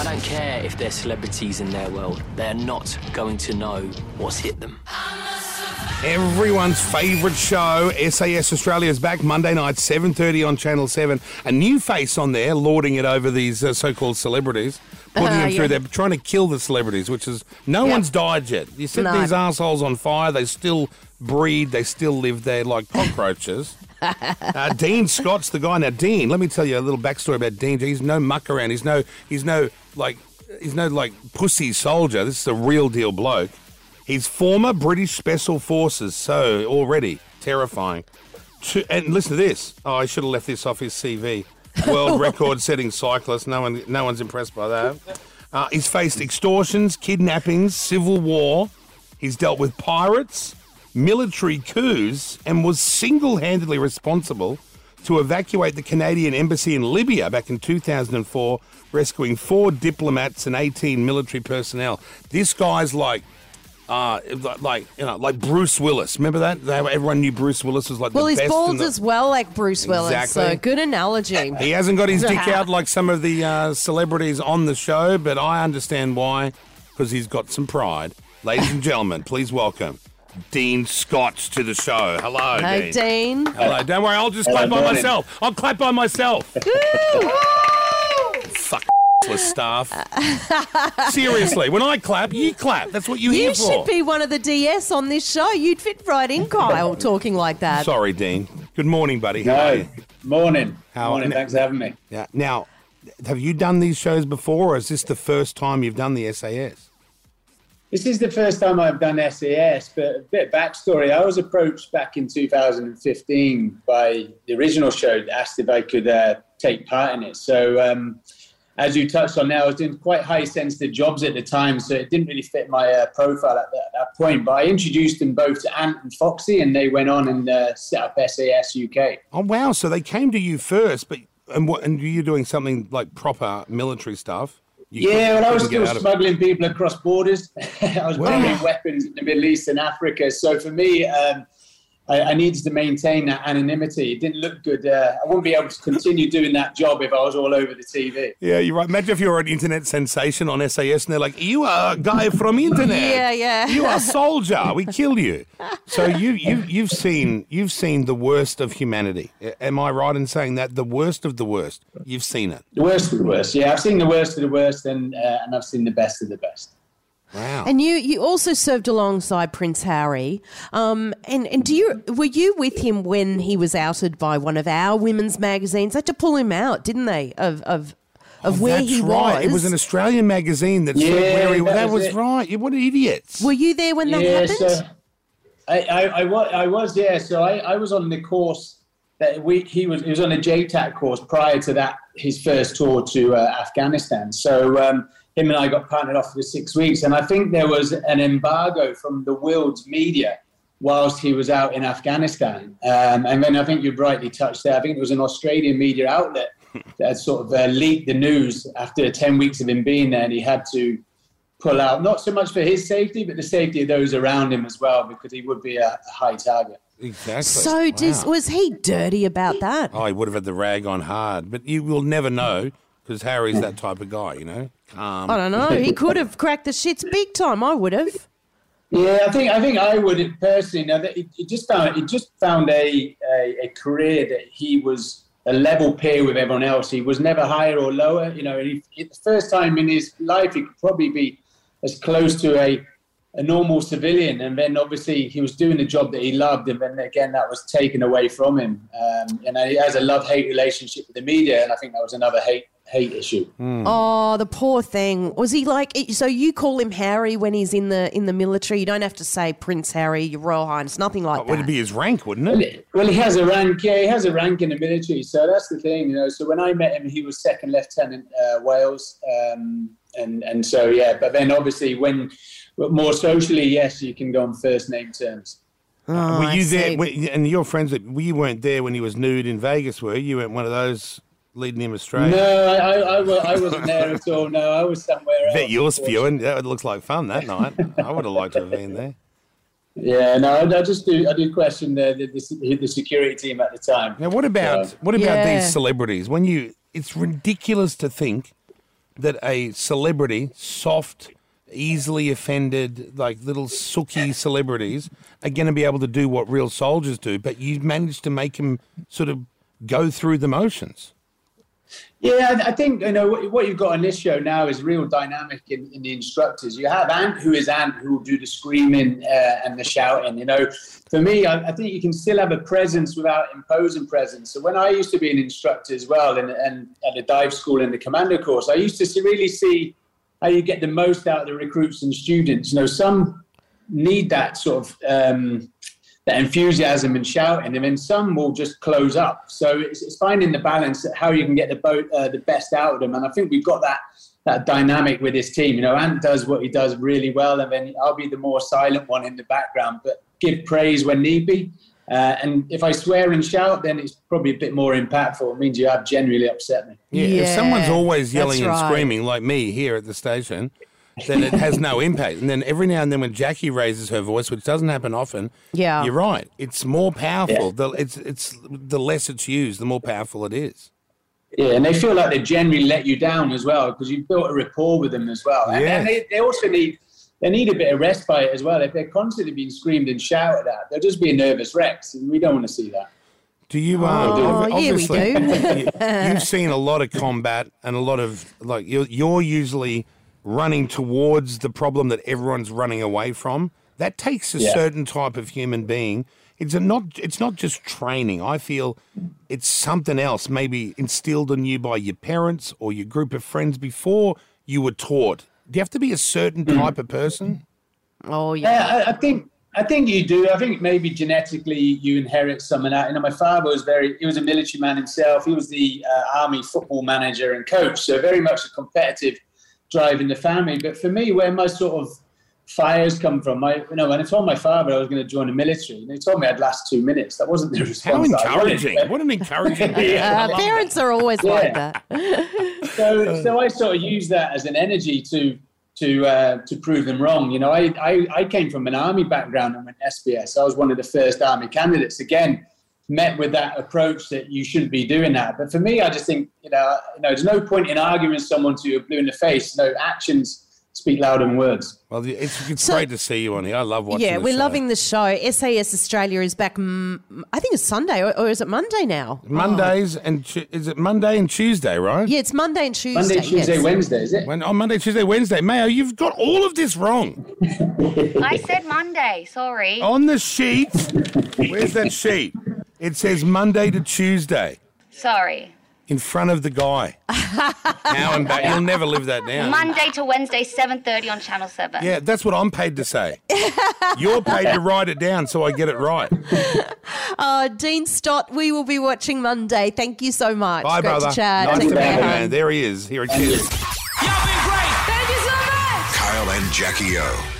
I don't care if they're celebrities in their world. They're not going to know what's hit them. Everyone's favourite show, SAS Australia, is back Monday night, 7.30 on Channel 7. A new face on there, lording it over these uh, so-called celebrities, putting Uh, them through yeah. there, trying to kill the celebrities, which is, no Yep. one's died yet. You set No. these assholes on fire, they still breed, they still live there like cockroaches. uh, Dean Stott's the guy. Now, Dean, let me tell you a little backstory about Dean. He's no muck around. He's no, he's no, like, he's no, like, pussy soldier. This is a real deal bloke. He's former British Special Forces, so already terrifying. To, and listen to this. Oh, I should have left this off his CV. World record-setting cyclist. No one, no one's impressed by that. Uh, he's faced extortions, kidnappings, civil war. He's dealt with pirates, military coups, and was single-handedly responsible to evacuate the Canadian embassy in Libya back in 2004, rescuing four diplomats and 18 military personnel. This guy's like uh, like- you know, like Bruce Willis. Remember that? They, everyone knew Bruce Willis was like Well, he's bald the- as well, like Bruce Willis. Exactly. So good analogy. He hasn't got his dick out like some of the uh, celebrities on the show, but I understand why, because he's got some pride. Ladies and gentlemen, please welcome Dean Stott to the show. Hello, Hey, Dean. Dean. Hello. Don't worry, I'll just clap by morning. myself. I'll clap by myself. Fuck staff. Seriously, when I clap, you clap. That's what you're You here for. should be one of the DS on this show. You'd fit right in, Kyle, talking like that. Sorry, Dean. Good morning, buddy. How are No. you? Morning. How- Morning. Thanks for having me. Yeah. Now, have you done these shows before, or is this the first time you've done the SAS? This is the first time I've done SAS, but a bit of backstory. I was approached back in 2015 by the original show, asked if I could uh, take part in it. So, um, as you touched on now, I was doing quite high sensitive jobs at the time, so it didn't really fit my uh, profile at that, that point. But I introduced them both to Ant and Foxy, and they went on and uh, set up SAS UK. Oh wow! So they came to you first, but and what? And you're doing something like proper military stuff. Yeah, well, I was still smuggling people across borders. I was Wow. bringing weapons in the Middle East and Africa. So for me, um, I, I needed to maintain that anonymity. It didn't look good. Uh, I wouldn't be able to continue doing that job if I was all over the TV. Yeah, you're right. Imagine if you're an internet sensation on SAS and they're like, "You are a guy from internet. Yeah, yeah. You are a soldier. We kill you." So you you you've seen you've seen the worst of humanity. Am I right in saying that the worst of the worst? You've seen it. The worst of the worst. Yeah, I've seen the worst of the worst, and uh, and I've seen the best of the best. Wow. And you, you also served alongside Prince Harry. Um, and, and do you were you with him when he was outed by one of our women's magazines? They had to pull him out, didn't they? Of of of where he was. That's he right. was. It was an Australian magazine that said Yeah, where he. that That, was was it. right. You- What idiots. Were you there when that happened? so I, I, I, was, I was yeah. So I, I was on the course that we he was he was on a JTAC course prior to that his first tour to uh, Afghanistan. So um, him and I got partnered off for six weeks, and I think there was an embargo from the world's media whilst he was out in Afghanistan. Um, and then I think you rightly touched there. I think it was an Australian media outlet that had sort of uh, leaked the news after ten weeks of him being there, and he had to pull out, not so much for his safety, but the safety of those around him as well, because he would be a, a high target. exactly. so dis- Wow. was he dirty about that? Oh, he would have had the rag on hard, but you will never know because Harry's that type of guy, you know. Um, I don't know. He could have cracked the shits big time. I would have. Yeah, I think I think I would personally. Now that he, he just found he just found a, a a career that he was a level peer with everyone else. He was never higher or lower. You know, he, he- the first time in his life he could probably be as close to a a normal civilian, and then obviously he was doing the job that he loved, and then again that was taken away from him. Um, and he has a love hate relationship with the media, and I think that was another hate hate issue. Oh, the poor thing. Was he like? So you call him Harry when he's in the in the military? You don't have to say Prince Harry, Your Royal Highness, nothing like would that. it be his rank, wouldn't it? Well, he has a rank. Yeah, he has a rank in the military. So that's the thing, you know. So when I met him, he was second lieutenant uh, Wales, um, and and so yeah. But then obviously, when but more socially, yes, you can go on first name terms. Oh, were I you see. there? Were, and your friends that we weren't there when he was nude in Vegas, were you? You weren't one of those leading him astray. No, I, I, I, wasn't there at all. No, I was somewhere else. Bet you're spewing. It looks like fun that night. I would have liked to have been there. Yeah, no, I, I just do. I do question the, the the the security team at the time. Now, what about So- what about Yeah. these celebrities? When you, it's ridiculous to think that a celebrity, soft, easily offended, like little sooky celebrities, are going to be able to do what real soldiers do. But you managed to make them sort of go through the motions. Yeah, I think you know what, you've got on this show now is real dynamic in, in the instructors. You have Ant, who is Ant, who will do the screaming uh, and the shouting. You know, for me, I, I think you can still have a presence without imposing presence. So when I used to be an instructor as well, and, at the dive school and the commando course, I used to really see how you get the most out of the recruits and students. You know, some need that sort of um, that enthusiasm and shouting, and then some will just close up. So it's, it's finding the balance, that how you can get the boat uh, the best out of them. And I think we've got that that dynamic with this team. You know, Ant does what he does really well, and then I'll be the more silent one in the background, but give praise when need be. Uh, and if I swear and shout, then it's probably a bit more impactful. It means you have generally upset me. Yeah, if someone's always yelling and right. screaming like me here at the station, then it has no impact. And then every now and then when Jackie raises her voice, which doesn't happen often, Yeah. you're right. It's more powerful. Yeah. The, it's it's the less it's used, the more powerful it is. Yeah, and they feel like they generally let you down as well because you've built a rapport with them as well. And, and they, they also need they need a bit of respite as well. If they're constantly being screamed and shouted at, they'll just be a nervous wrecks, and we don't want to see that. Do you? Um, Oh, ob- yeah, we obviously, do. you, have seen a lot of combat and a lot of like you're, you're usually running towards the problem that everyone's running away from. That takes a Yeah. certain type of human being. It's a not. It's not just training. I feel it's something else, maybe instilled in you by your parents or your group of friends before you were taught. Do you have to be a certain Hmm. type of person? Oh yeah. Yeah, I, I think I think you do. I think maybe genetically you inherit some of that. You know, my father was very. He was a military man himself. He was the uh, army football manager and coach, so very much a competitive drive in the family. But for me, where my sort of fires come from, my you know, when I told my father I was going to join the military, and he told me I'd last two minutes. That wasn't the response. How that I wanted. encouraging! What an encouraging. Yeah. Uh, parents are always like that. so so I sort of use that as an energy to to uh, to prove them wrong. You know, I, I I came from an army background and went SBS. I was one of the first army candidates. Again, met with that approach that you shouldn't be doing that. But for me, I just think you know, you know, there's no point in arguing with someone to you're blue in the face. No actions speak louder than words. Well, it's, it's So- great to see you on here. I love watching. You. Yeah, the we're show. loving the show. SAS Australia is back. I think it's Sunday, or, or is it Monday now? Mondays and is it Monday and Tuesday, right? Yeah, it's Monday and Tuesday. Monday, Tuesday, yes. Wednesday, is it? When, on Monday, Tuesday, Wednesday. Mayo, you've got all of this wrong. I said Monday. Sorry. On the sheet, where's that sheet? It says Monday to Tuesday Sorry. in front of the guy. now and back. You'll never live that down. Monday to Wednesday, 7.30 on Channel 7. Yeah, that's what I'm paid to say. You're paid to write it down so I get it right. Uh, Dean Stott, we will be watching Monday. Thank you so much. Bye, Great brother. to chat. Nice Take to meet care, you, hon. man. There he is. Here it is. Kyle and Jackie O.